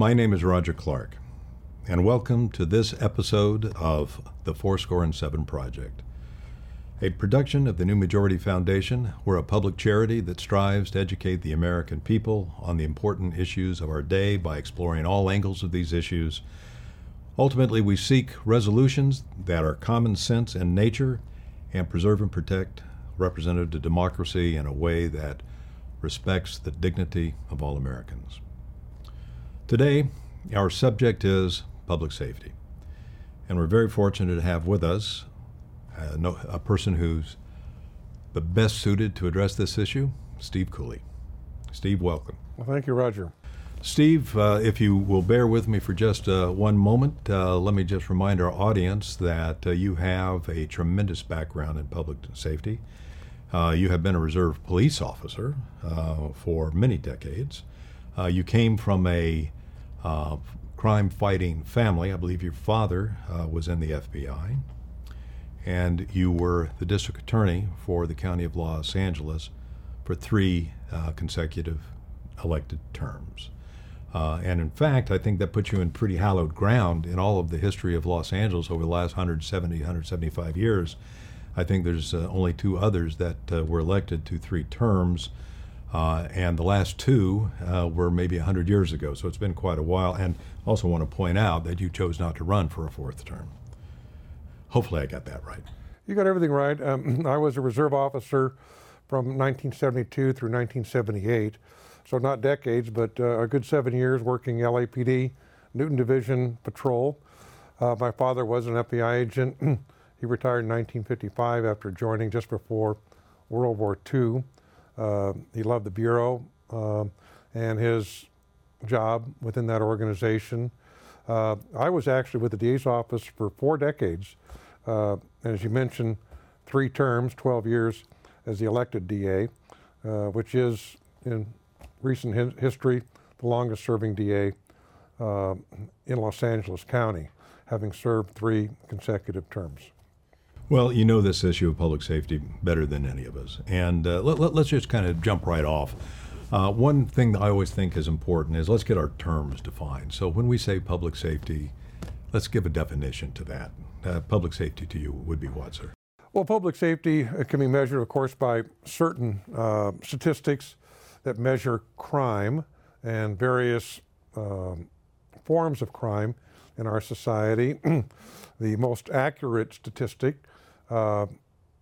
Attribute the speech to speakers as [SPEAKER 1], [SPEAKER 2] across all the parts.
[SPEAKER 1] My name is Roger Clark, and welcome to this episode of the Fourscore and Seven Project, a production of the New Majority Foundation. We're a public charity that strives to educate the American people on the important issues of our day by exploring all angles of these issues. Ultimately, we seek resolutions that are common sense in nature and preserve and protect representative democracy in a way that respects the dignity of all Americans. Today, our subject is public safety. And we're very fortunate to have with us uh, no, a person who's the best suited to address this issue, Steve Cooley. Steve, welcome.
[SPEAKER 2] Well, thank you, Roger.
[SPEAKER 1] Steve, uh, if you will bear with me for just uh, one moment, uh, let me just remind our audience that uh, you have a tremendous background in public safety. Uh, you have been a reserve police officer uh, for many decades. you came from a uh, crime fighting family. I believe your father uh, was in the FBI, and you were the district attorney for the county of Los Angeles for three uh, consecutive elected terms. Uh, and in fact, I think that puts you in pretty hallowed ground in all of the history of Los Angeles over the last 170, 175 years. I think there's uh, only two others that uh, were elected to three terms. Uh, and the last two uh, were maybe 100 years ago, so it's been quite a while. And also want to point out that you chose not to run for a fourth term. Hopefully, I got that right.
[SPEAKER 2] You got everything right. Um, I was a reserve officer from 1972 through 1978, so not decades, but uh, a good seven years working LAPD, Newton Division Patrol. Uh, my father was an FBI agent. he retired in 1955 after joining just before World War II. Uh, he loved the Bureau uh, and his job within that organization. Uh, I was actually with the DA's office for four decades. Uh, and as you mentioned, three terms, 12 years as the elected DA, uh, which is in recent hi- history the longest serving DA uh, in Los Angeles County, having served three consecutive terms.
[SPEAKER 1] Well, you know this issue of public safety better than any of us. And uh, let, us let, just kind of jump right off. Uh, one thing that I always think is important is let's get our terms defined. So when we say public safety, let's give a definition to that. Uh, public safety to you would be what, sir?
[SPEAKER 2] Well, public safety can be measured, of course, by certain uh, statistics that measure crime and various um, forms of crime in our society. the most accurate statistic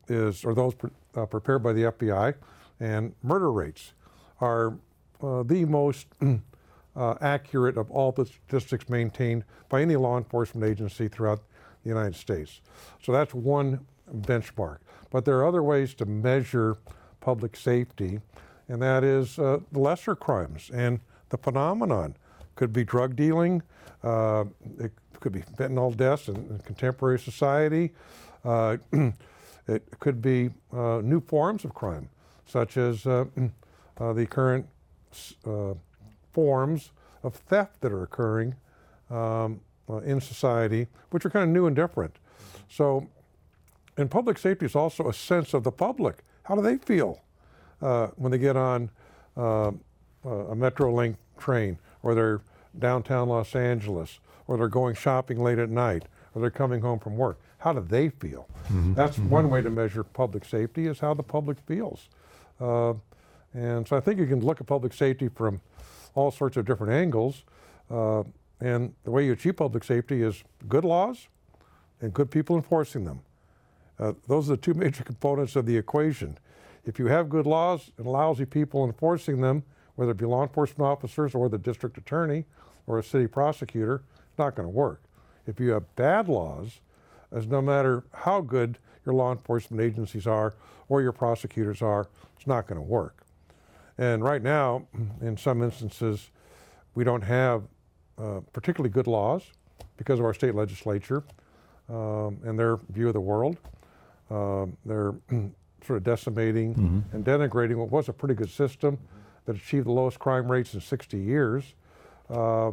[SPEAKER 2] is, or those pre- uh, prepared by the FBI, and murder rates are uh, the most uh, accurate of all the statistics maintained by any law enforcement agency throughout the United States. So that's one benchmark. But there are other ways to measure public safety, and that is uh, lesser crimes and the phenomenon. Could be drug dealing, uh, it could be fentanyl deaths in, in contemporary society. Uh, it could be uh, new forms of crime, such as uh, the current forms of theft that are occurring um, in society, which are kind of new and different. So, and public safety is also a sense of the public. How do they feel uh, when they get on uh, a Metrolink train, or they're downtown Los Angeles, or they're going shopping late at night, or they're coming home from work? How do they feel? Mm-hmm. That's mm-hmm. one way to measure public safety is how the public feels. Uh, and so I think you can look at public safety from all sorts of different angles. Uh, and the way you achieve public safety is good laws and good people enforcing them. Uh, those are the two major components of the equation. If you have good laws and lousy people enforcing them, whether it be law enforcement officers or the district attorney or a city prosecutor, it's not going to work. If you have bad laws as no matter how good your law enforcement agencies are or your prosecutors are, it's not going to work. And right now, in some instances, we don't have uh, particularly good laws because of our state legislature um, and their view of the world. Uh, they're sort of decimating mm-hmm. and denigrating what was a pretty good system that achieved the lowest crime rates in 60 years. Uh,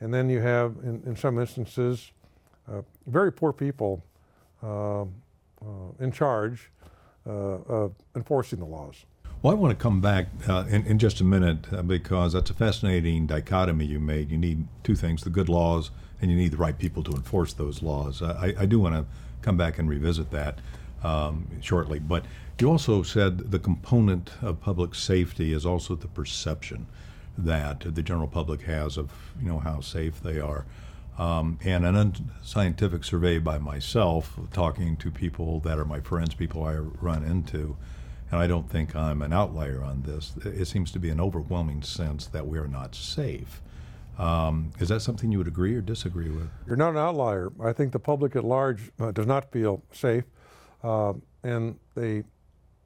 [SPEAKER 2] and then you have, in, in some instances, uh, very poor people um, uh, in charge uh, of enforcing the laws.
[SPEAKER 1] Well, I want to come back uh, in, in just a minute uh, because that's a fascinating dichotomy you made. You need two things the good laws, and you need the right people to enforce those laws. I, I do want to come back and revisit that um, shortly. But you also said the component of public safety is also the perception that the general public has of you know how safe they are. Um, and an unscientific survey by myself, talking to people that are my friends, people I run into, and I don't think I'm an outlier on this. It seems to be an overwhelming sense that we are not safe. Um, is that something you would agree or disagree with?
[SPEAKER 2] You're not an outlier. I think the public at large uh, does not feel safe, uh, and they,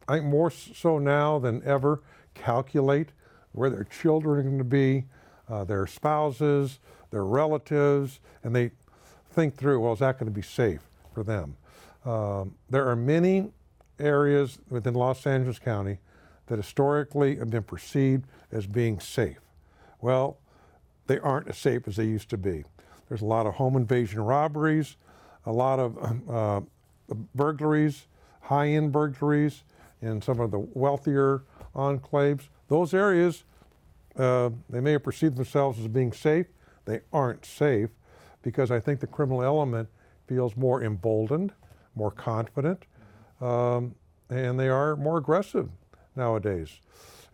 [SPEAKER 2] I think more so now than ever, calculate where their children are going to be, uh, their spouses, their relatives, and they think through, well, is that going to be safe for them? Um, there are many areas within Los Angeles County that historically have been perceived as being safe. Well, they aren't as safe as they used to be. There's a lot of home invasion robberies, a lot of uh, burglaries, high end burglaries in some of the wealthier enclaves. Those areas, uh, they may have perceived themselves as being safe. They aren't safe because I think the criminal element feels more emboldened, more confident, um, and they are more aggressive nowadays.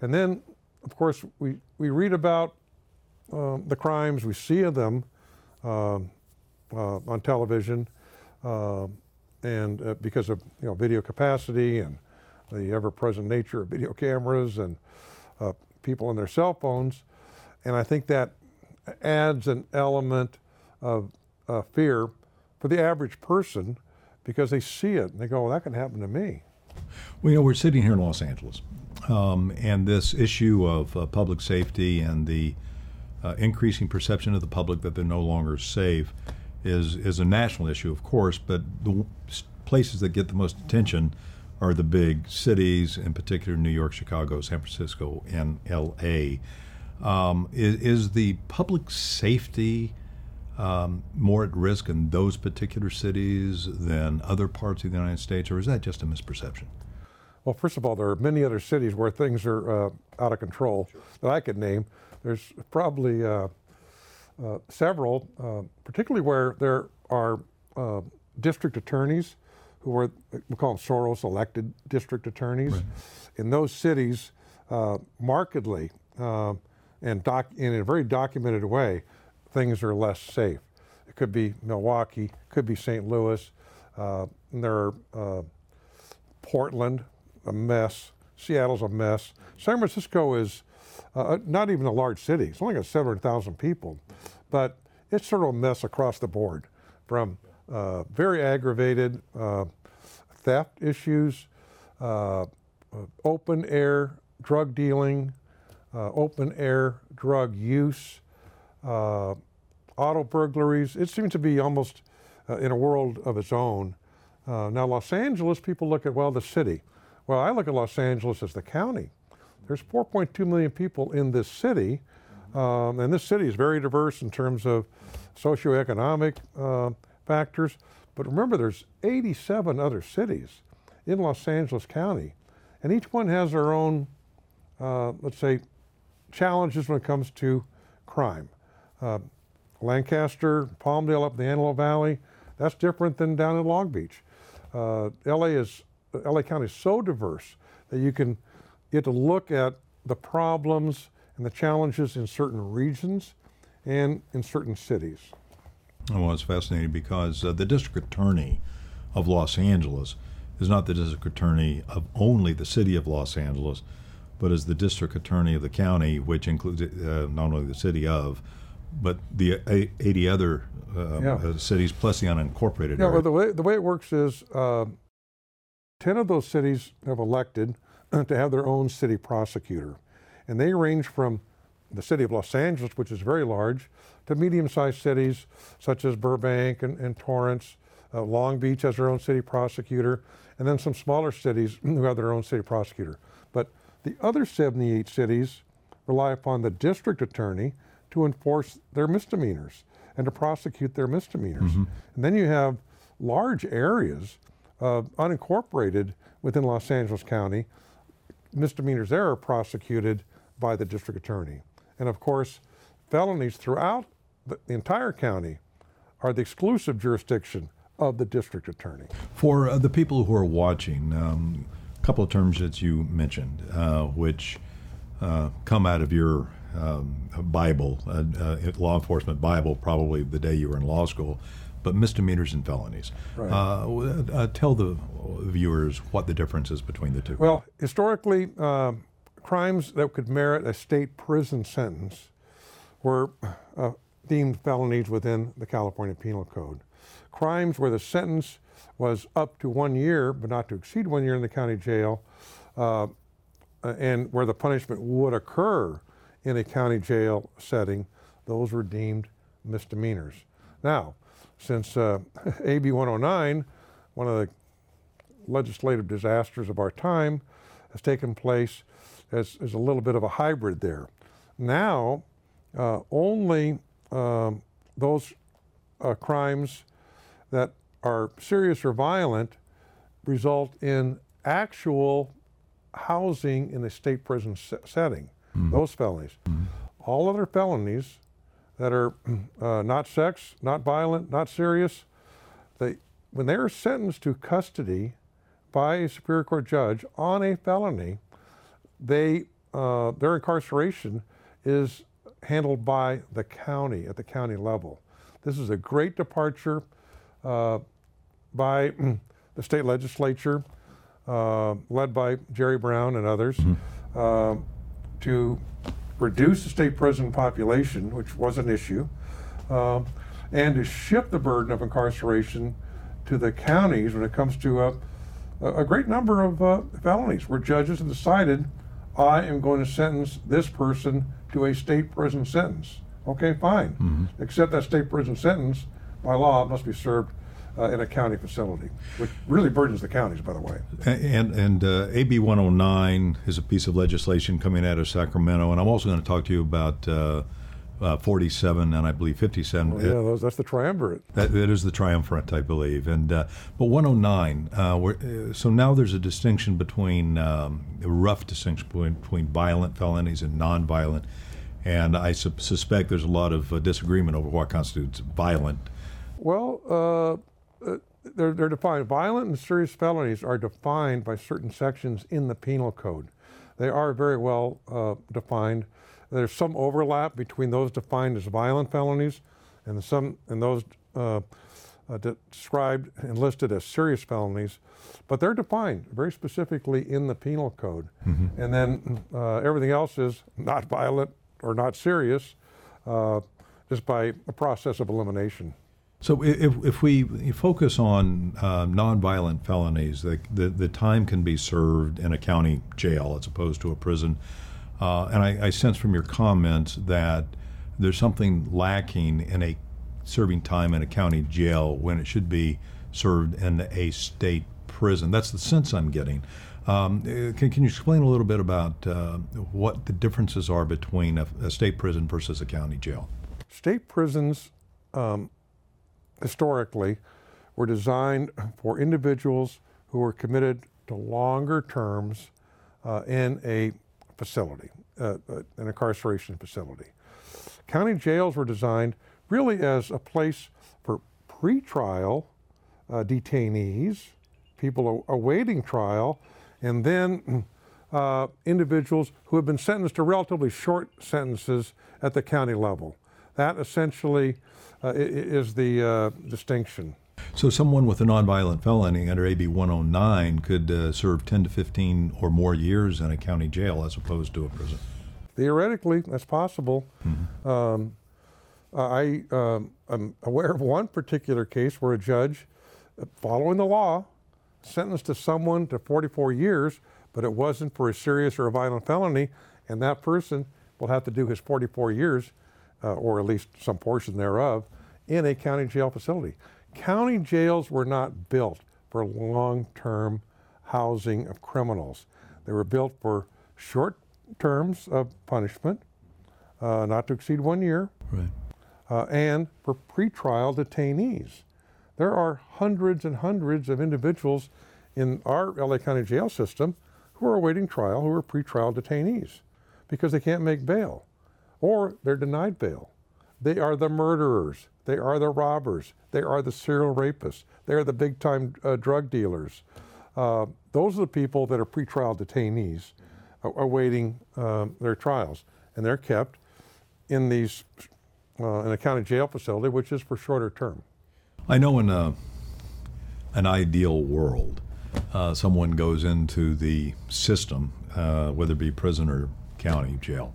[SPEAKER 2] And then, of course, we, we read about um, the crimes, we see them um, uh, on television, uh, and uh, because of you know video capacity and the ever-present nature of video cameras and uh, people on their cell phones, and I think that adds an element of uh, fear for the average person because they see it and they go, well, that can happen to me.
[SPEAKER 1] Well, you know, we're sitting here in Los Angeles, um, and this issue of uh, public safety and the uh, increasing perception of the public that they're no longer safe is is a national issue, of course. But the places that get the most attention are the big cities, in particular New York, Chicago, San Francisco, and L.A. Um, is, is the public safety um, more at risk in those particular cities than other parts of the United States, or is that just a misperception?
[SPEAKER 2] Well, first of all, there are many other cities where things are uh, out of control sure. that I could name. There's probably uh, uh, several, uh, particularly where there are uh, district attorneys who are, we call them Soros elected district attorneys. Right. In those cities, uh, markedly and doc- in a very documented way, things are less safe. It could be Milwaukee, could be St. Louis. Uh, there are uh, Portland, a mess. Seattle's a mess. San Francisco is uh, uh not even a large city. It's only got 700,000 people, but it's sort of a mess across the board from uh, very aggravated uh, theft issues, open air drug dealing, open air drug use, uh, auto burglaries. It seems to be almost uh, in a world of its own. Uh, now, Los Angeles, people look at, well, the city. Well, I look at Los Angeles as the county. There's 4.2 million people in this city, um, and this city is very diverse in terms of socioeconomic uh, factors. But remember, there's 87 other cities in Los Angeles County, and each one has their own, uh, let's say, challenges when it comes to crime. Uh, Lancaster, Palmdale up the Antelope Valley, that's different than down in Long Beach. Uh, LA is LA County is so diverse that you can get to look at the problems and the challenges in certain regions and in certain cities.
[SPEAKER 1] Well, it's fascinating because uh, the district attorney of Los Angeles is not the district attorney of only the city of Los Angeles, but is the district attorney of the county, which includes uh, not only the city of, but the 80 other uh, yeah. Uh, cities plus the unincorporated
[SPEAKER 2] yeah,
[SPEAKER 1] area.
[SPEAKER 2] Well, the way the way it works is, uh, ten of those cities have elected to have their own city prosecutor, and they range from the city of Los Angeles, which is very large, to medium-sized cities such as Burbank and, and Torrance. Uh, Long Beach has their own city prosecutor, and then some smaller cities who have their own city prosecutor. But the other 78 cities rely upon the district attorney to enforce their misdemeanors and to prosecute their misdemeanors. Mm-hmm. And then you have large areas uh, unincorporated within Los Angeles County, misdemeanors there are prosecuted by the district attorney. And of course, felonies throughout the entire county are the exclusive jurisdiction of the district attorney.
[SPEAKER 1] For uh, the people who are watching, um, a couple of terms that you mentioned, uh, which uh, come out of your um, Bible, uh, uh, law enforcement Bible, probably the day you were in law school, but misdemeanors and felonies.
[SPEAKER 2] Right.
[SPEAKER 1] Uh, tell the viewers what the difference is between the two.
[SPEAKER 2] Well, historically, um, crimes that could merit a state prison sentence were deemed felonies within the California Penal Code. Crimes where the sentence was up to one year, but not to exceed one year in the county jail, uh, and where the punishment would occur in a county jail setting, those were deemed misdemeanors. Now, since uh, AB 109, one of the legislative disasters of our time, has taken place as, as a little bit of a hybrid there. Now, uh, only um, those uh, crimes that are serious or violent result in actual housing in a state prison setting, mm-hmm. those felonies. Mm-hmm. All other felonies that are uh, not sex, not violent, not serious, they, when they are sentenced to custody by a Superior Court judge on a felony, they, uh, their incarceration is handled by the county at the county level. This is a great departure uh, by the state legislature, uh, led by Jerry Brown and others, mm-hmm. uh, to reduce the state prison population, which was an issue, um, and to shift the burden of incarceration to the counties when it comes to a, a great number of uh, felonies where judges have decided I am going to sentence this person to a state prison sentence. Okay, fine. Mm-hmm. Except that state prison sentence, by law, must be served uh, in a county facility, which really burdens the counties, by the way.
[SPEAKER 1] And and uh, AB 109 is a piece of legislation coming out of Sacramento, and I'm also going to talk to you about. Uh, uh, 47 and I believe 57.
[SPEAKER 2] Oh, yeah, those, that's the triumvirate.
[SPEAKER 1] That, that is the triumvirate, I believe. And uh, but 109. Uh, uh, so now there's a distinction between um, a rough distinction between, between violent felonies and nonviolent, and I su- suspect there's a lot of uh, disagreement over what constitutes violent.
[SPEAKER 2] Well, uh, they're, they're defined. Violent and serious felonies are defined by certain sections in the penal code. They are very well defined. There's some overlap between those defined as violent felonies and some and those uh, uh, described and listed as serious felonies, but they're defined very specifically in the penal code. Mm-hmm. And then uh, everything else is not violent or not serious, uh, just by a process of elimination.
[SPEAKER 1] So if, if we focus on uh, nonviolent felonies, the, the, the time can be served in a county jail as opposed to a prison. Uh, and I, I, sense from your comments that there's something lacking in a serving time in a county jail when it should be served in a state prison. That's the sense I'm getting. Um, can, can, you explain a little bit about uh, what the differences are between a, a, state prison versus a county jail?
[SPEAKER 2] State prisons um, historically were designed for individuals who were committed to longer terms uh, in a facility, uh, uh, an incarceration facility. County jails were designed really as a place for pretrial uh, detainees, people awaiting trial, and then uh, individuals who have been sentenced to relatively short sentences at the county level. That essentially uh, is the uh, distinction.
[SPEAKER 1] So, someone with a nonviolent felony under AB 109 could uh, serve 10 to 15 or more years in a county jail as opposed to a prison.
[SPEAKER 2] Theoretically, that's possible. Mm-hmm. Um, I um, am aware of one particular case where a judge, uh, following the law, sentenced to someone to 44 years, but it wasn't for a serious or a violent felony, and that person will have to do his 44 years, uh, or at least some portion thereof, in a county jail facility. County jails were not built for long term housing of criminals. They were built for short terms of punishment, uh, not to exceed one year,
[SPEAKER 1] right.
[SPEAKER 2] uh, and for pretrial detainees. There are hundreds and hundreds of individuals in our LA County jail system who are awaiting trial who are pretrial detainees because they can't make bail or they're denied bail. They are the murderers. They are the robbers. They are the serial rapists. They are the big time uh, drug dealers. Uh, those are the people that are pretrial detainees uh, awaiting um, their trials. And they're kept in these uh, in a county jail facility, which is for shorter term.
[SPEAKER 1] I know in a, an ideal world, uh, someone goes into the system, uh, whether it be prison or county jail,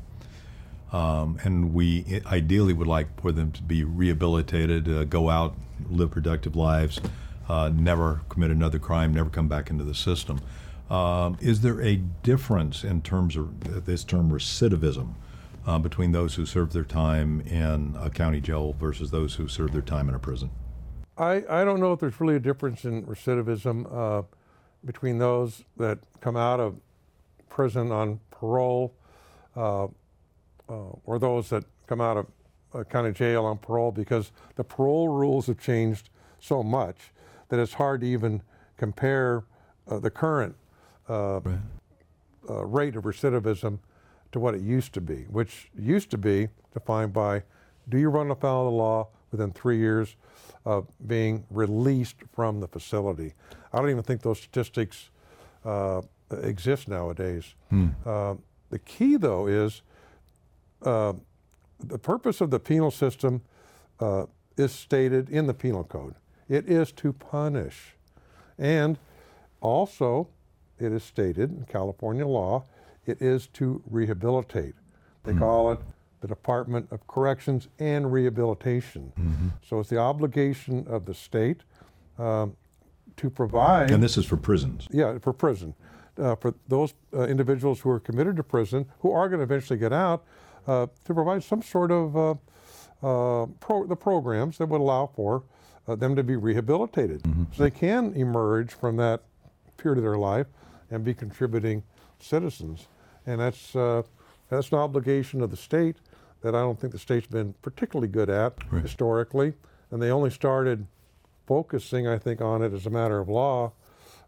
[SPEAKER 1] um, and we ideally would like for them to be rehabilitated, uh, go out, live productive lives, uh, never commit another crime, never come back into the system. Um, is there a difference in terms of this term recidivism uh, between those who serve their time in a county jail versus those who serve their time in a prison?
[SPEAKER 2] I, I don't know if there's really a difference in recidivism uh, between those that come out of prison on parole uh, uh, or those that come out of uh, county jail on parole because the parole rules have changed so much that it's hard to even compare uh, the current uh,
[SPEAKER 1] Right.
[SPEAKER 2] uh, rate of recidivism to what it used to be, which used to be defined by do you run afoul of the law within three years of being released from the facility? I don't even think those statistics uh, exist nowadays. Uh, the key, though, is uh, the purpose of the penal system uh, is stated in the penal code. It is to punish. And also, it is stated in California law, it is to rehabilitate. They call it the Department of Corrections and Rehabilitation. So it's the obligation of the state um, to provide.
[SPEAKER 1] And this is for prisons.
[SPEAKER 2] Yeah, for prison. Uh, for those uh, individuals who are committed to prison, who are going to eventually get out, uh, to provide some sort of uh, uh, pro- the programs that would allow for uh, them to be rehabilitated, so they can emerge from that period of their life and be contributing citizens. And that's uh, that's an obligation of the state that I don't think the state's been particularly good at
[SPEAKER 1] Right.
[SPEAKER 2] historically, and they only started focusing, I think, on it as a matter of law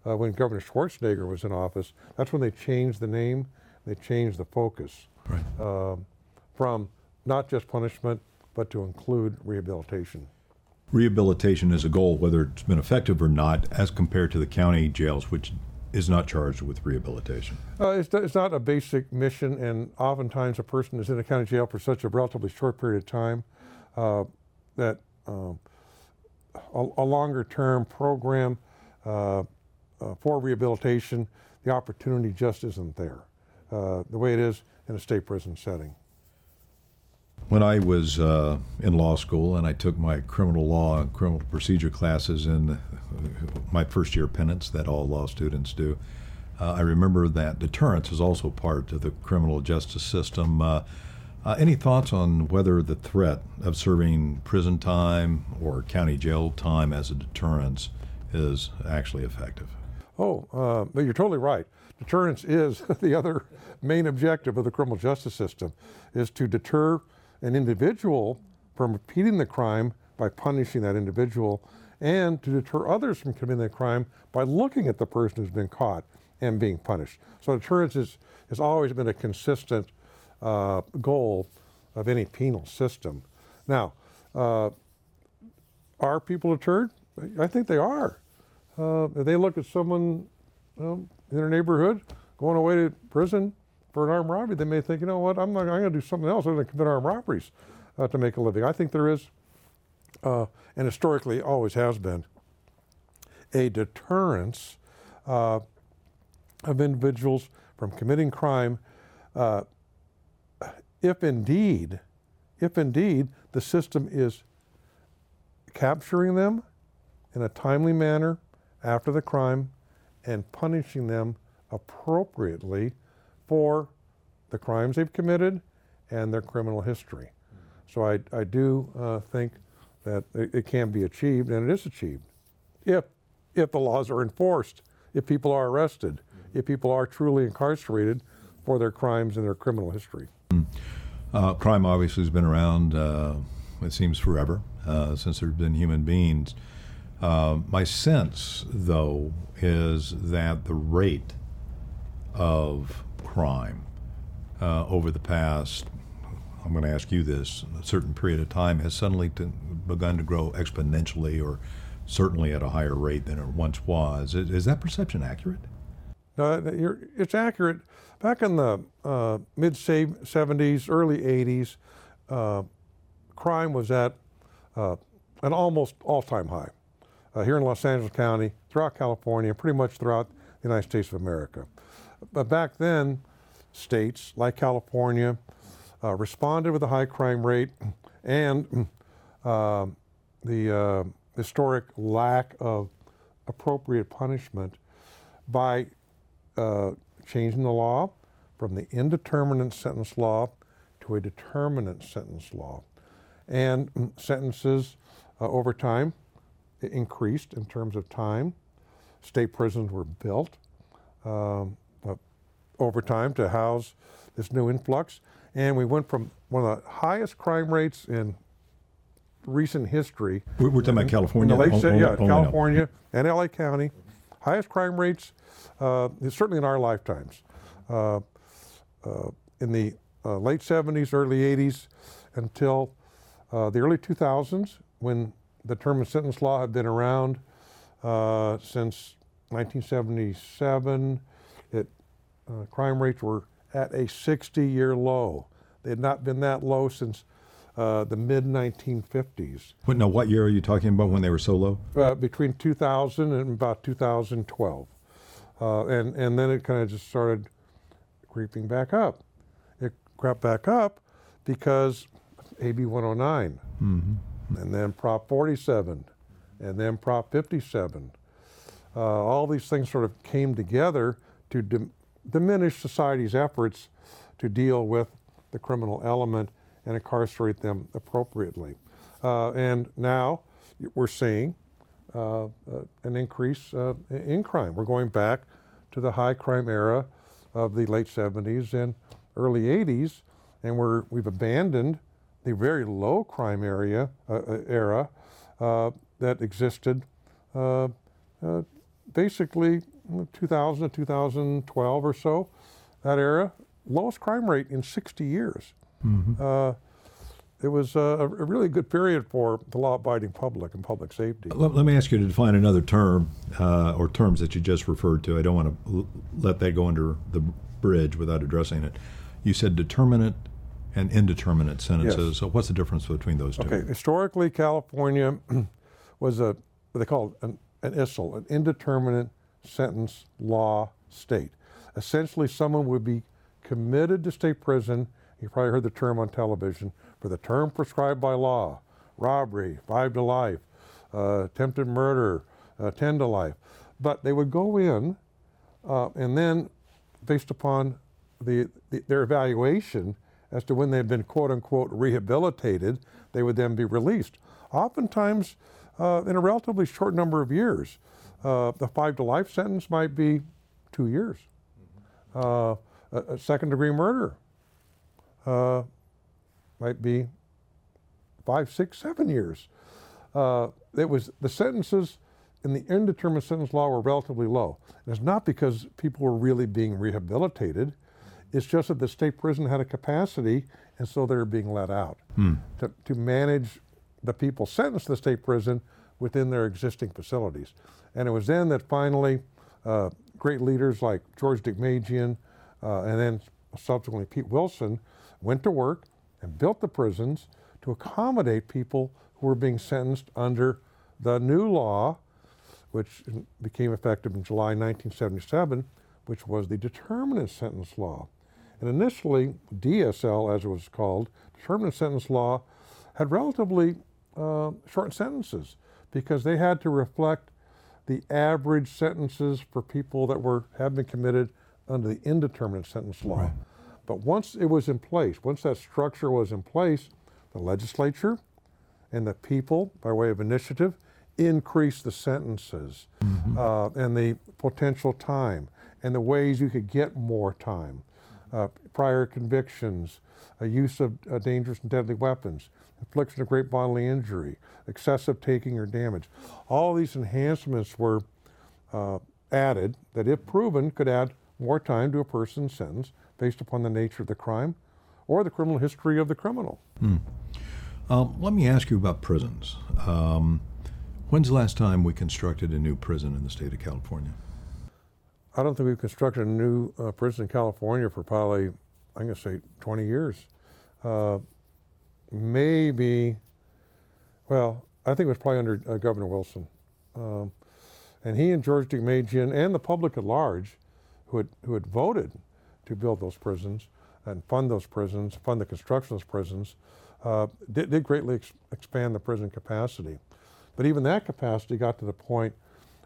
[SPEAKER 2] uh, when Governor Schwarzenegger was in office. That's when they changed the name, they changed the focus
[SPEAKER 1] Right.
[SPEAKER 2] um, from not just punishment, but to include rehabilitation.
[SPEAKER 1] Rehabilitation is a goal, whether it's been effective or not, as compared to the county jails, which is not charged with rehabilitation.
[SPEAKER 2] Uh, it's, it's not a basic mission, and oftentimes a person is in a county jail for such a relatively short period of time uh, that um, a, a longer term program uh, uh, for rehabilitation, the opportunity just isn't there uh, the way it is in a state prison setting.
[SPEAKER 1] When I was uh, in law school and I took my criminal law and criminal procedure classes in my first year penance that all law students do, uh, I remember that deterrence is also part of the criminal justice system. Uh, uh, any thoughts on whether the threat of serving prison time or county jail time as a deterrence is actually effective?
[SPEAKER 2] Oh, uh, you're totally right. Deterrence is the other main objective of the criminal justice system, is to deter an individual from repeating the crime by punishing that individual, and to deter others from committing the crime by looking at the person who's been caught and being punished. So deterrence is, has always been a consistent uh, goal of any penal system. Now, uh, are people deterred? I think they are. Uh, if they look at someone in their neighborhood going away to prison for an armed robbery, they may think, you know what, I'm not. I'm going to do something else. I'm going to commit armed robberies uh, to make a living. I think there is, uh, and historically always has been, a deterrence uh, of individuals from committing crime, uh, if indeed, if indeed the system is capturing them in a timely manner after the crime and punishing them appropriately for the crimes they've committed and their criminal history. So I, I do uh, think that it, it can be achieved, and it is achieved, if, if the laws are enforced, if people are arrested, if people are truly incarcerated for their crimes and their criminal history.
[SPEAKER 1] Uh, crime obviously has been around, uh, it seems, forever, uh, since there have been human beings. Uh, my sense, though, is that the rate of crime uh, over the past, I'm going to ask you this, a certain period of time has suddenly to, begun to grow exponentially or certainly at a higher rate than it once was. Is, is that perception accurate?
[SPEAKER 2] It's accurate. Back in the uh, mid 70s, early 80s, uh, crime was at uh, an almost all time high uh, here in Los Angeles County, throughout California, pretty much throughout the United States of America. But back then, states like California uh, responded with a high crime rate and uh, the uh, historic lack of appropriate punishment by uh, changing the law from the indeterminate sentence law to a determinate sentence law. And mm, sentences uh, over time increased in terms of time. State prisons were built um, over time to house this new influx. And we went from one of the highest crime rates in recent history.
[SPEAKER 1] We're, we're talking about California.
[SPEAKER 2] In the late, yeah, California and LA County, highest crime rates, uh, certainly in our lifetimes. Uh, uh, in the uh, late 70s, early 80s, until uh, the early 2000s, when determinate sentence law had been around uh, since 1977. Uh, crime rates were at a 60 year low. They had not been that low since uh, the mid 1950s.
[SPEAKER 1] What, now, what year are you talking about when they were so low?
[SPEAKER 2] Uh, between 2000 and about 2012. Uh, and, and then it kind of just started creeping back up. It crept back up because AB 109. Mm-hmm and then Prop 47, and then Prop 57. Uh, all these things sort of came together to dim- diminish society's efforts to deal with the criminal element and incarcerate them appropriately. Uh, and now we're seeing uh, uh an increase uh, in crime. We're going back to the high crime era of the late 70s and early 80s, and we're, we've abandoned the very low crime area uh, era that existed basically 2000 to 2012 or so. That era, lowest crime rate in 60 years. Mm-hmm. Uh, it was uh, a, a, really good period for the law-abiding public and public safety.
[SPEAKER 1] Let, let me ask you to define another term uh, or terms that you just referred to. I don't want to l- let that go under the bridge without addressing it. You said determinate and indeterminate sentences. Yes. So, what's the difference between those two?
[SPEAKER 2] Okay, historically, California was a what they called an, an ISL, an indeterminate sentence law state. Essentially, someone would be committed to state prison. You probably heard the term on television for the term prescribed by law: robbery, five to life, uh, attempted murder, uh, ten to life. But they would go in, uh, and then, based upon the, the, their evaluation, as to when they've been quote unquote rehabilitated, they would then be released. Oftentimes, uh, in a relatively short number of years. Uh, the five to life sentence might be two years. Uh, a, a, second degree murder uh, might be five, six, seven years. Uh, it was the sentences in the indeterminate sentence law were relatively low. And it's not because people were really being rehabilitated. It's just that the state prison had a capacity, and so they were being let out hmm. to, to manage the people sentenced to the state prison within their existing facilities. And it was then that finally uh, great leaders like George Deukmejian uh, and then subsequently Pete Wilson went to work and built the prisons to accommodate people who were being sentenced under the new law, which became effective in July 1977, which was the determinate sentence law. And initially, DSL, as it was called, determinate sentence law, had relatively uh, short sentences because they had to reflect the average sentences for people that were had been committed under the indeterminate sentence law. Right. But once it was in place, once that structure was in place, the legislature and the people, by way of initiative, increased the sentences mm-hmm. uh, and the potential time and the ways you could get more time uh, prior convictions, a use of uh, dangerous and deadly weapons, infliction of great bodily injury, excessive taking or damage. All these enhancements were uh, added that, if proven, could add more time to a person's sentence based upon the nature of the crime or the criminal history of the criminal.
[SPEAKER 1] Um, let me ask you about prisons. Um, when's the last time we constructed a new prison in the state of California?
[SPEAKER 2] I don't think we've constructed a new uh, prison in California for probably, I'm going to say 20 years. Uh, maybe, well, I think it was probably under uh, Governor Wilson. Um, and he and George Deukmejian and the public at large who had, who had voted to build those prisons and fund those prisons, fund the construction of those prisons, uh, did, did, greatly ex- expand the prison capacity. But even that capacity got to the point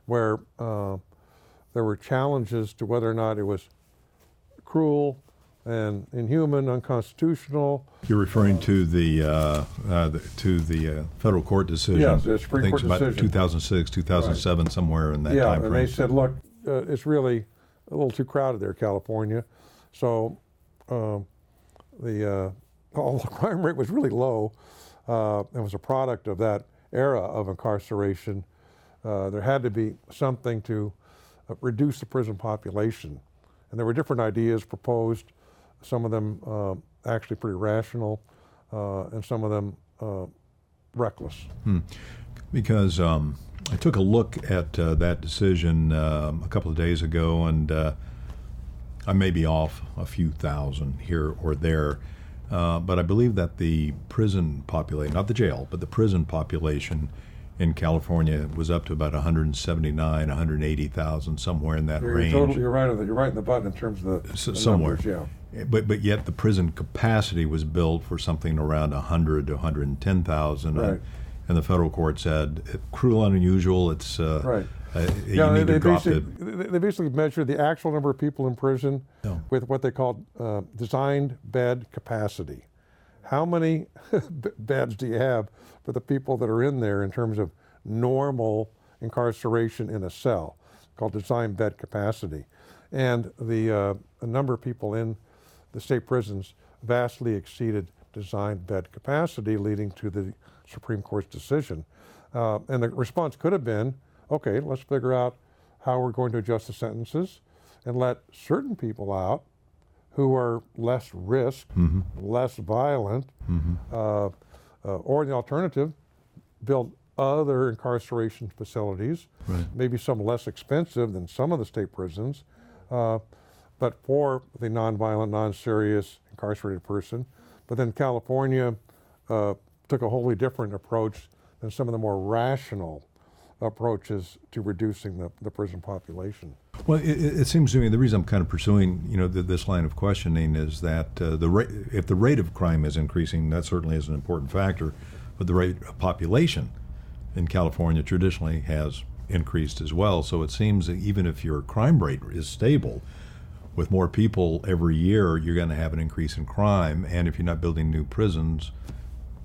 [SPEAKER 2] where uh, there were challenges to whether or not it was cruel and inhuman, unconstitutional.
[SPEAKER 1] You're referring to the, uh, uh, the to the uh, federal court decision.
[SPEAKER 2] Yes, the Supreme Court
[SPEAKER 1] about
[SPEAKER 2] decision.
[SPEAKER 1] 2006, 2007, right. somewhere in that
[SPEAKER 2] yeah,
[SPEAKER 1] time
[SPEAKER 2] frame. and they said, look, uh, it's really a little too crowded there, California. So um, the uh, the crime rate was really low. Uh, it was a product of that era of incarceration. there had to be something to reduce the prison population. And there were different ideas proposed, some of them uh, actually pretty rational, uh, and some of them uh, reckless.
[SPEAKER 1] Hmm. Because um, I took a look at uh, that decision um, a couple of days ago, and uh, I may be off a few thousand here or there. Uh, but I believe that the prison population, not the jail, but the prison population in California was up to about 179, 180,000, somewhere in that
[SPEAKER 2] you're,
[SPEAKER 1] range.
[SPEAKER 2] Totally, you're right. You're right in the button in terms of the, the
[SPEAKER 1] somewhere.
[SPEAKER 2] Numbers, yeah.
[SPEAKER 1] But but yet the prison capacity was built for something around 100 to 110,000.
[SPEAKER 2] Right.
[SPEAKER 1] And, and the federal court said cruel and unusual. It's uh,
[SPEAKER 2] right.
[SPEAKER 1] Uh,
[SPEAKER 2] yeah,
[SPEAKER 1] they,
[SPEAKER 2] they, basically, they basically measured the actual number of people in prison
[SPEAKER 1] no.
[SPEAKER 2] with what they called uh, designed bed capacity. How many beds do you have for the people that are in there in terms of normal incarceration in a cell, called design bed capacity? And the, uh, number of people in the state prisons vastly exceeded design bed capacity, leading to the Supreme Court's decision. Uh, and the response could have been okay, let's figure out how we're going to adjust the sentences and let certain people out who are less risk,
[SPEAKER 1] mm-hmm.
[SPEAKER 2] less violent,
[SPEAKER 1] mm-hmm.
[SPEAKER 2] uh, uh, or the alternative, build other incarceration facilities,
[SPEAKER 1] right.
[SPEAKER 2] maybe some less expensive than some of the state prisons, uh, but for the nonviolent, non-serious incarcerated person. But then California uh, took a wholly different approach than some of the more rational approaches to reducing the, the prison population.
[SPEAKER 1] Well, it, it, seems to me the reason I'm kind of pursuing, you know, the, this line of questioning is that uh, the rate, if the rate of crime is increasing, that certainly is an important factor, but the rate of population in California traditionally has increased as well. So it seems that even if your crime rate is stable, with more people every year, you're going to have an increase in crime, and if you're not building new prisons,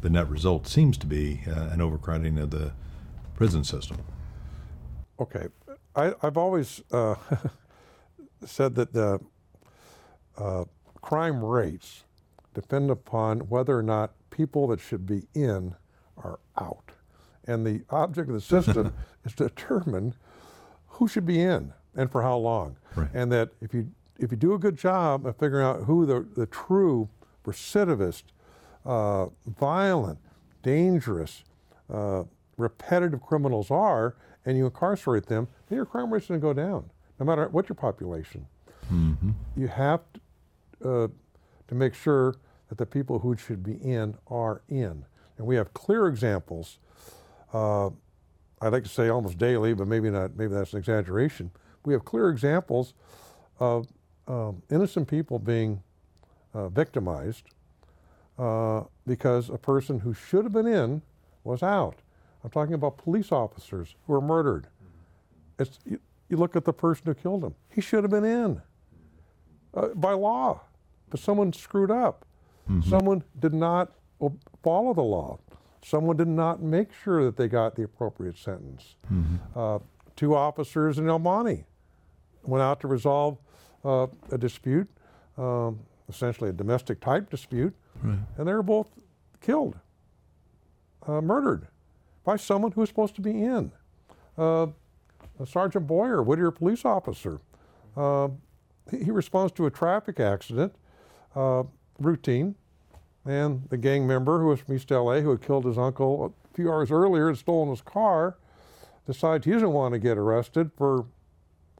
[SPEAKER 1] the net result seems to be uh, an overcrowding of the prison system.
[SPEAKER 2] Okay, I, have always uh, said that the uh, crime rates depend upon whether or not people that should be in are out. And the object of the system is to determine who should be in and for how long.
[SPEAKER 1] Right.
[SPEAKER 2] And that if you if you do a good job of figuring out who the, the true recidivist, uh, violent, dangerous, uh, repetitive criminals are and you incarcerate them, then your crime rate's going to go down, no matter what your population.
[SPEAKER 1] Mm-hmm.
[SPEAKER 2] You have to, uh, to make sure that the people who should be in are in. And we have clear examples. Uh, I'd like to say almost daily, but maybe not. Maybe that's an exaggeration. We have clear examples of um, innocent people being uh, victimized uh, because a person who should have been in was out. I'm talking about police officers who were murdered. It's, you, you look at the person who killed him. He should have been in uh, by law, but someone screwed up.
[SPEAKER 1] Mm-hmm.
[SPEAKER 2] Someone did not follow the law. Someone did not make sure that they got the appropriate sentence.
[SPEAKER 1] Mm-hmm.
[SPEAKER 2] Uh, two officers in El Monte went out to resolve uh, a dispute, um, essentially a domestic type dispute,
[SPEAKER 1] right.
[SPEAKER 2] and they were both killed, uh, murdered by someone who was supposed to be in. Uh, Sergeant Boyer, Whittier police officer, uh, he, responds to a traffic accident, uh, routine, and the gang member who was from East LA who had killed his uncle a few hours earlier and stolen his car decides he doesn't want to get arrested for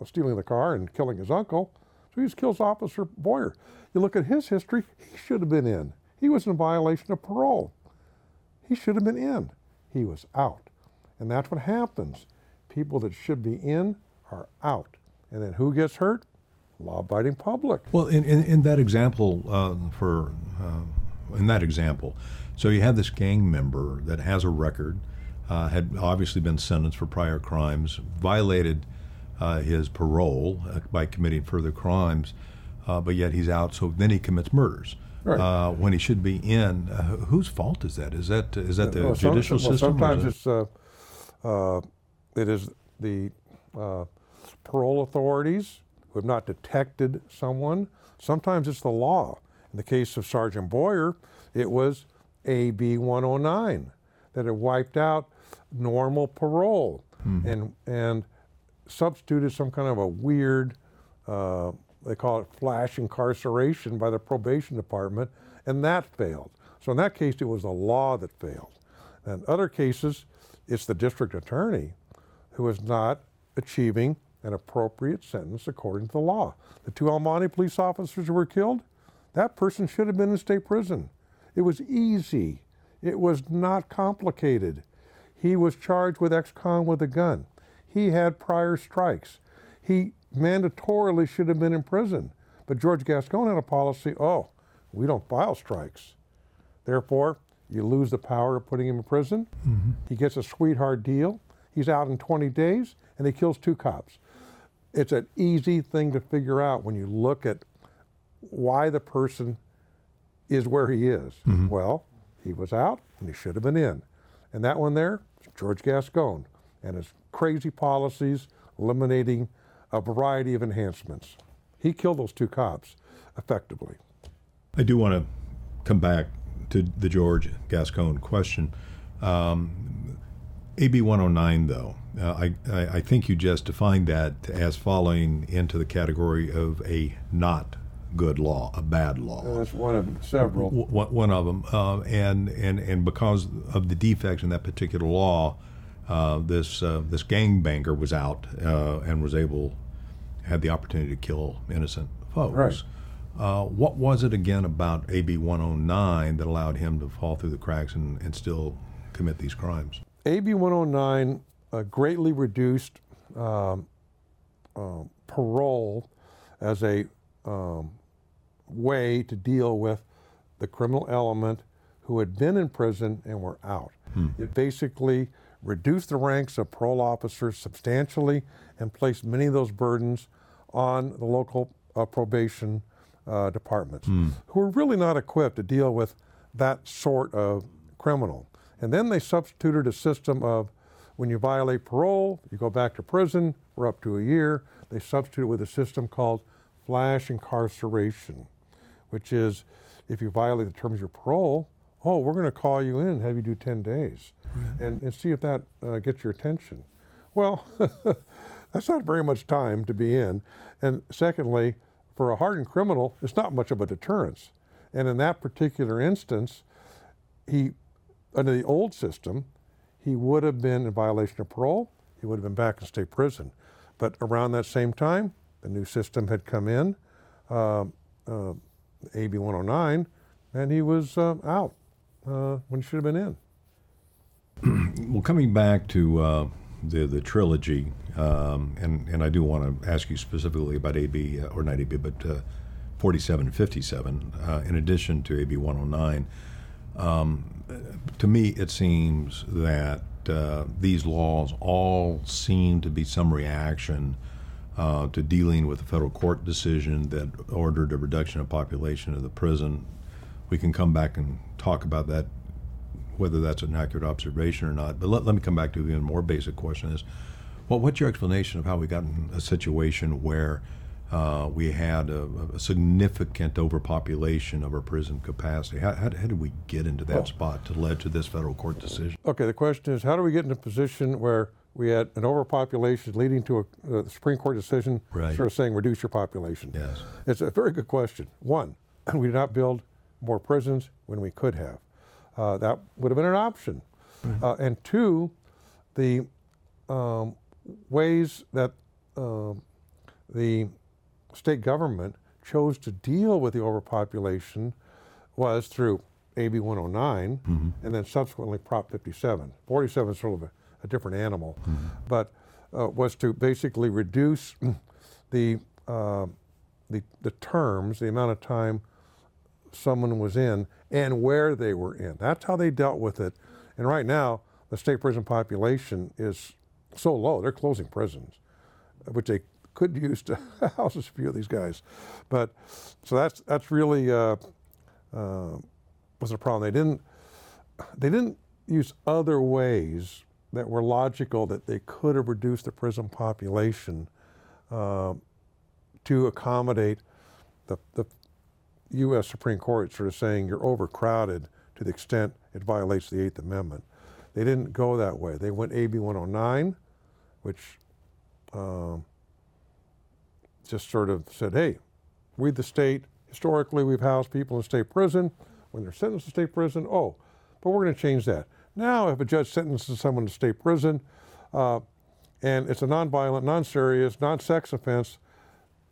[SPEAKER 2] stealing the car and killing his uncle. So he just kills Officer Boyer. You look at his history, he should have been in. He was in violation of parole. He should have been in. He was out. And that's what happens. People that should be in are out. And then who gets hurt? Law abiding public.
[SPEAKER 1] Well, in, in, in that example, uh, for uh, in that example, so you have this gang member that has a record, uh, had obviously been sentenced for prior crimes, violated uh, his parole uh, by committing further crimes, uh, but yet he's out. So then he commits murders.
[SPEAKER 2] Right.
[SPEAKER 1] Uh, when he should be in, uh, whose fault is that? Is that is that the
[SPEAKER 2] Well,
[SPEAKER 1] judicial
[SPEAKER 2] well,
[SPEAKER 1] system? or
[SPEAKER 2] Sometimes it's uh, uh, it is the uh, parole authorities who have not detected someone. Sometimes it's the law. In the case of Sergeant Boyer, it was AB 109 that had wiped out normal parole and and substituted some kind of a weird uh, they call it flash incarceration by the probation department, and that failed. So in that case, it was the law that failed. In other cases, it's the district attorney who is not achieving an appropriate sentence according to the law. The two El Monte police officers who were killed, that person should have been in state prison. It was easy. It was not complicated. He was charged with ex-con with a gun. He had prior strikes. He mandatorily should have been in prison. But George Gascon had a policy, oh, we don't file strikes. Therefore, you lose the power of putting him in prison. Mm-hmm. He gets a sweetheart deal. He's out in 20 days and he kills two cops. It's an easy thing to figure out when you look at why the person is where he is. Mm-hmm. Well, he was out and he should have been in. And that one there, George Gascon and his crazy policies eliminating a variety of enhancements. He killed those two cops effectively.
[SPEAKER 1] I do want to come back to the George Gascon question. Um, AB 109, though, uh, I, I, I think you just defined that as falling into the category of a not good law, a bad law.
[SPEAKER 2] That's one of several.
[SPEAKER 1] W- one one of them, uh, and and and because of the defects in that particular law, uh, this uh, this gangbanger was out uh, and was able had the opportunity to kill innocent folks.
[SPEAKER 2] Right.
[SPEAKER 1] Uh, what was it again about AB 109 that allowed him to fall through the cracks and, and still commit these crimes?
[SPEAKER 2] AB 109 uh, greatly reduced um, uh, parole as a um, way to deal with the criminal element who had been in prison and were out. It basically reduced the ranks of parole officers substantially and placed many of those burdens on the local uh, probation uh, departments, who were really not equipped to deal with that sort of criminal. And then they substituted a system of when you violate parole, you go back to prison for up to a year. They substituted with a system called flash incarceration, which is if you violate the terms of your parole, oh, we're going to call you in and have you do 10 days and, and see if that uh, gets your attention. Well, that's not very much time to be in. And secondly, for a hardened criminal, it's not much of a deterrence. And in that particular instance, he, under the old system, he would have been in violation of parole. He would have been back in state prison. But around that same time, the new system had come in, uh, uh, AB 109, and he was uh, out uh, when he should have been in.
[SPEAKER 1] Well, coming back to uh, the the trilogy, um, and and I do want to ask you specifically about AB uh, or not AB, but uh, 47 and 57. Uh, in addition to AB 109, um, to me it seems that uh, these laws all seem to be some reaction uh, to dealing with a federal court decision that ordered a reduction of population of the prison. We can come back and talk about that whether that's an accurate observation or not. But let, let me come back to the even more basic question is, well, what's your explanation of how we got in a situation where uh, we had a, a significant overpopulation of our prison capacity? How, how, how did we get into that
[SPEAKER 2] Well-
[SPEAKER 1] spot to lead to this federal court decision?
[SPEAKER 2] Okay, the question is how do we get in a position where we had an overpopulation leading to a, a Supreme Court decision
[SPEAKER 1] Right.
[SPEAKER 2] sort of saying reduce your population.
[SPEAKER 1] Yes.
[SPEAKER 2] It's a very good question. One, we did not build more prisons when we could have. Uh, that would have been an option. Uh, and two, the um, ways that um, the state government chose to deal with the overpopulation was through AB 109 and then subsequently Prop 57. 47 is sort of a, a different animal, but uh, was to basically reduce the, uh, the, the terms, the amount of time someone was in and where they were in. That's how they dealt with it. And right now, the state prison population is so low, they're closing prisons, which they could use to house a few of these guys. But so that's that's really uh, uh, was a problem. They didn't they didn't use other ways that were logical that they could have reduced the prison population uh, to accommodate the, the U.S. Supreme Court sort of saying you're overcrowded to the extent it violates the Eighth Amendment. They didn't go that way. They went AB 109, which um, just sort of said, hey, we the state, historically we've housed people in state prison. When they're sentenced to state prison, oh, but we're going to change that. Now, if a judge sentences someone to state prison uh, and it's a nonviolent, non-serious, non-sex offense,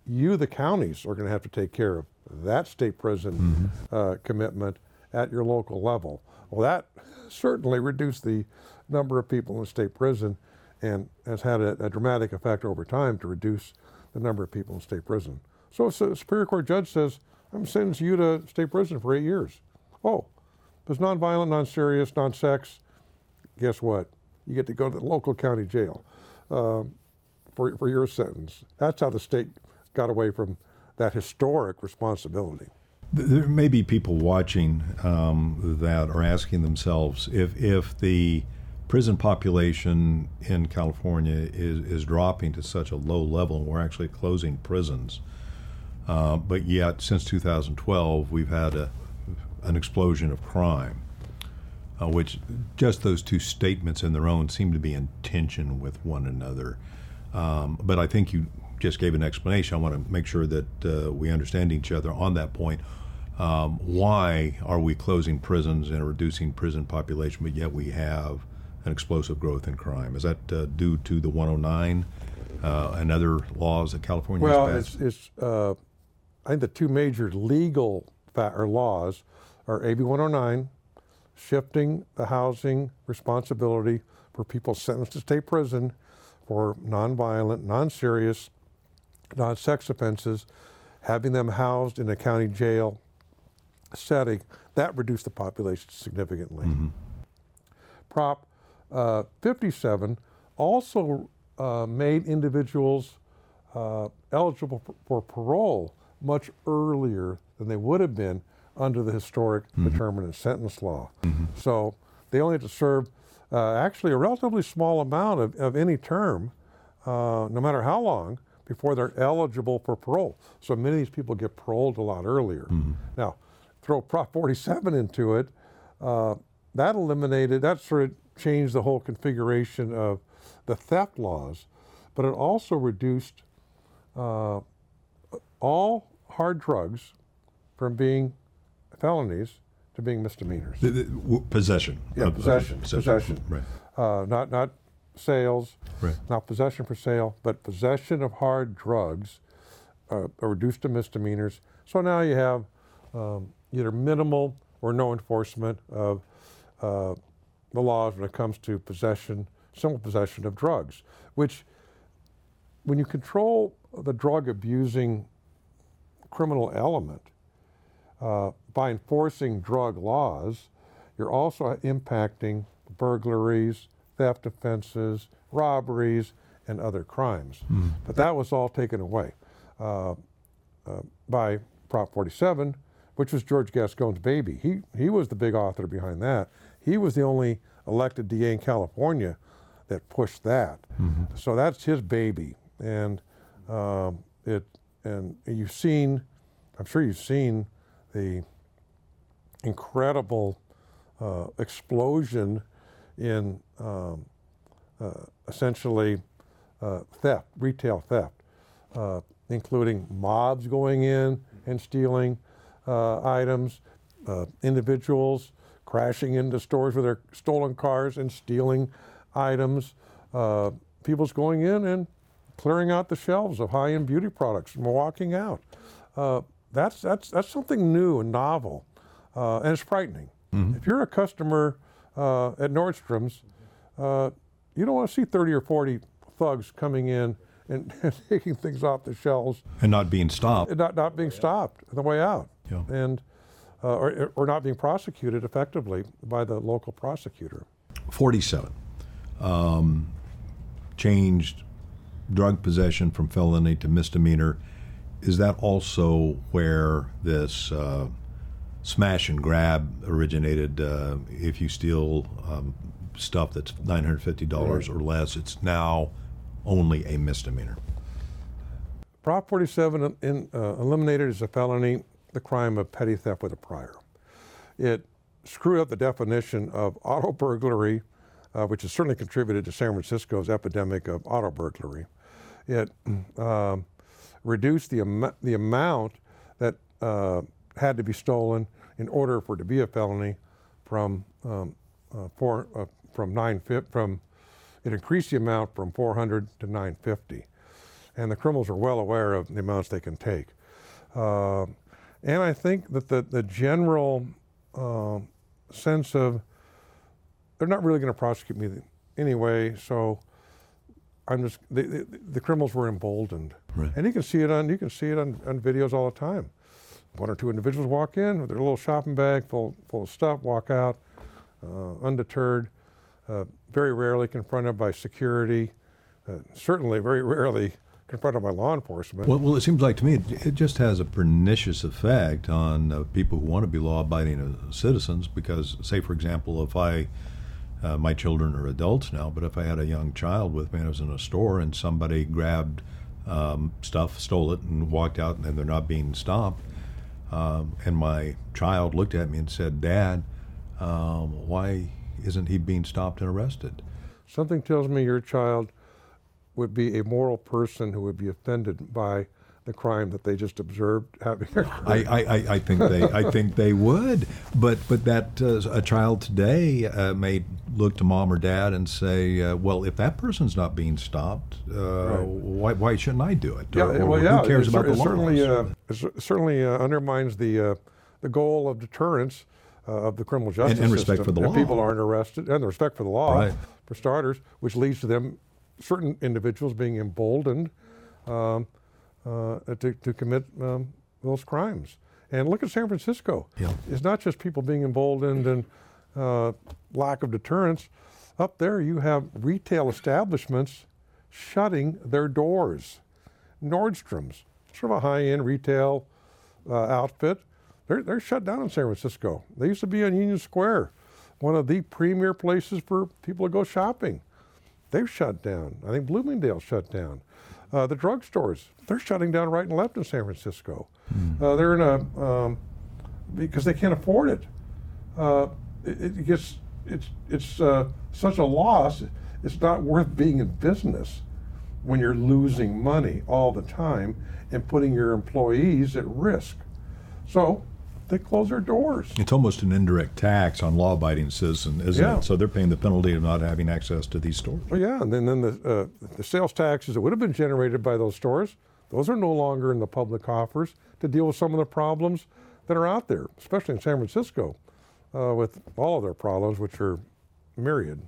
[SPEAKER 2] you, the counties, are going to have to take care of that state prison uh, commitment at your local level. Well, that certainly reduced the number of people in state prison and has had a, a dramatic effect over time to reduce the number of people in state prison. So if a Superior Court judge says, I'm sentencing you to state prison for eight years. Oh, if it's nonviolent, non-serious, non-sex, guess what? You get to go to the local county jail um, for, for your sentence. That's how the state got away from that historic responsibility.
[SPEAKER 1] There may be people watching um, that are asking themselves if if the prison population in California is, is dropping to such a low level, and we're actually closing prisons, uh, but yet since 2012 we've had a, an explosion of crime, uh, which just those two statements in their own seem to be in tension with one another. Um, but I think you just gave an explanation. I want to make sure that uh, we understand each other on that point. Um, why are we closing prisons and reducing prison population, but yet we have an explosive growth in crime? Is that uh, due to the 109 uh, and other laws that California
[SPEAKER 2] Well,
[SPEAKER 1] has
[SPEAKER 2] it's,
[SPEAKER 1] passed?
[SPEAKER 2] it's uh, I think the two major legal fa- or laws are AB 109, shifting the housing responsibility for people sentenced to state prison for nonviolent, non-serious, non-sex offenses, having them housed in a county jail setting. That reduced the population significantly. Prop uh, 57 also uh, made individuals uh, eligible for, for parole much earlier than they would have been under the historic determinate sentence law. So they only had to serve uh, actually a relatively small amount of, of any term, uh, no matter how long, before they're eligible for parole. So many of these people get paroled a lot earlier. Now, throw Prop 47 into it, uh, that eliminated, that sort of changed the whole configuration of the theft laws, but it also reduced uh, all hard drugs from being felonies to being misdemeanors.
[SPEAKER 1] The- the- possession.
[SPEAKER 2] Yeah,
[SPEAKER 1] of- of-
[SPEAKER 2] possession, possession.
[SPEAKER 1] Right.
[SPEAKER 2] Uh, not not sales,
[SPEAKER 1] Right.
[SPEAKER 2] not possession for sale, but possession of hard drugs uh, are reduced to misdemeanors. So now you have um, either minimal or no enforcement of uh, the laws when it comes to possession, simple possession of drugs, which when you control the drug abusing criminal element uh, by enforcing drug laws, you're also impacting burglaries, theft offenses, robberies, and other crimes. But that was all taken away uh, uh, by Prop 47, which was George Gascon's baby. He, he was the big author behind that. He was the only elected DA in California that pushed that. So that's his baby. And um, it and you've seen, I'm sure you've seen the incredible uh, explosion in um, uh, essentially uh, theft, retail theft, uh, including mobs going in and stealing uh, items, uh, individuals crashing into stores with their stolen cars and stealing items, people's going in and clearing out the shelves of high-end beauty products and walking out. That's, that's, that's something new and novel, uh, and it's frightening. If you're a customer uh, at Nordstrom's, uh, you don't want to see 30 or 40 thugs coming in and, taking things off the shelves
[SPEAKER 1] And not being stopped.
[SPEAKER 2] and not, not being stopped on the way out,
[SPEAKER 1] Yeah.
[SPEAKER 2] and uh, or, or not being prosecuted effectively by the local prosecutor.
[SPEAKER 1] 47. Um, changed drug possession from felony to misdemeanor. Is that also where this uh, smash and grab originated? Uh, if you steal um, stuff that's $950
[SPEAKER 2] Right.
[SPEAKER 1] or less, it's now only a misdemeanor.
[SPEAKER 2] Prop 47 in, uh, eliminated as a felony the crime of petty theft with a prior. It screwed up the definition of auto burglary, uh, which has certainly contributed to San Francisco's epidemic of auto burglary. It um, reduced the, am- the amount that uh, had to be stolen in order for it to be a felony from um, uh, four, uh, from nine fif- from it increased the amount from 400 to 950 and the criminals are well aware of the amounts they can take. Uh, and I think that the, the general uh, sense of they're not really going to prosecute me anyway, so I'm just the, the, the criminals were emboldened,
[SPEAKER 1] Right.
[SPEAKER 2] and you can see it on you can see it on, on videos all the time. One or two individuals walk in with their little shopping bag full full of stuff, walk out uh, undeterred. Uh, very rarely confronted by security. Uh, certainly, very rarely confronted by law enforcement.
[SPEAKER 1] Well, well, it seems like to me it, it just has a pernicious effect on uh, people who want to be law-abiding uh, citizens. Because, say, for example, if I, uh, my children are adults now, but if I had a young child with me and I was in a store and somebody grabbed um, stuff, stole it, and walked out, and they're not being stopped, um, and my child looked at me and said, "Dad, um, why isn't he being stopped and arrested?"
[SPEAKER 2] Something tells me your child would be a moral person who would be offended by the crime that they just observed having.
[SPEAKER 1] I, I, I- think they I think they would, but but that uh, a child today uh, may look to mom or dad and say, uh, well, if that person's not being stopped, uh,
[SPEAKER 2] Right.
[SPEAKER 1] why why shouldn't I do it?
[SPEAKER 2] Yeah,
[SPEAKER 1] Or-
[SPEAKER 2] well, yeah.
[SPEAKER 1] who cares
[SPEAKER 2] it,
[SPEAKER 1] about
[SPEAKER 2] cer-
[SPEAKER 1] the
[SPEAKER 2] it certainly,
[SPEAKER 1] laws?
[SPEAKER 2] uh, it certainly uh, undermines the uh, the goal of deterrence uh, of the criminal justice
[SPEAKER 1] and respect
[SPEAKER 2] system.
[SPEAKER 1] for the
[SPEAKER 2] If
[SPEAKER 1] law.
[SPEAKER 2] people aren't arrested, and the respect for the law,
[SPEAKER 1] Right.
[SPEAKER 2] for starters, which leads to them, certain individuals being emboldened um, uh, to, to commit um, those crimes. And look at San Francisco.
[SPEAKER 1] Yeah.
[SPEAKER 2] It's not just people being emboldened and uh, lack of deterrence. Up there, you have retail establishments shutting their doors. Nordstrom's, sort of a high-end retail uh, outfit, they're, they're shut down in San Francisco. They used to be on Union Square, one of the premier places for people to go shopping. They've shut down. I think Bloomingdale shut down. Uh, the drugstores, they're shutting down right and left in San Francisco. Uh, they're in a, um, because they can't afford it. Uh, it, it gets, it's, it's uh, such a loss, it's not worth being in business when you're losing money all the time and putting your employees at risk. So they close their doors.
[SPEAKER 1] it's almost an indirect tax on law-abiding citizens, isn't
[SPEAKER 2] Yeah.
[SPEAKER 1] it? So they're paying the penalty of not having access to these stores.
[SPEAKER 2] Well, yeah, and then, then the, uh, the sales taxes that would have been generated by those stores, those are no longer in the public coffers to deal with some of the problems that are out there, especially in San Francisco, uh, with all of their problems, which are myriad.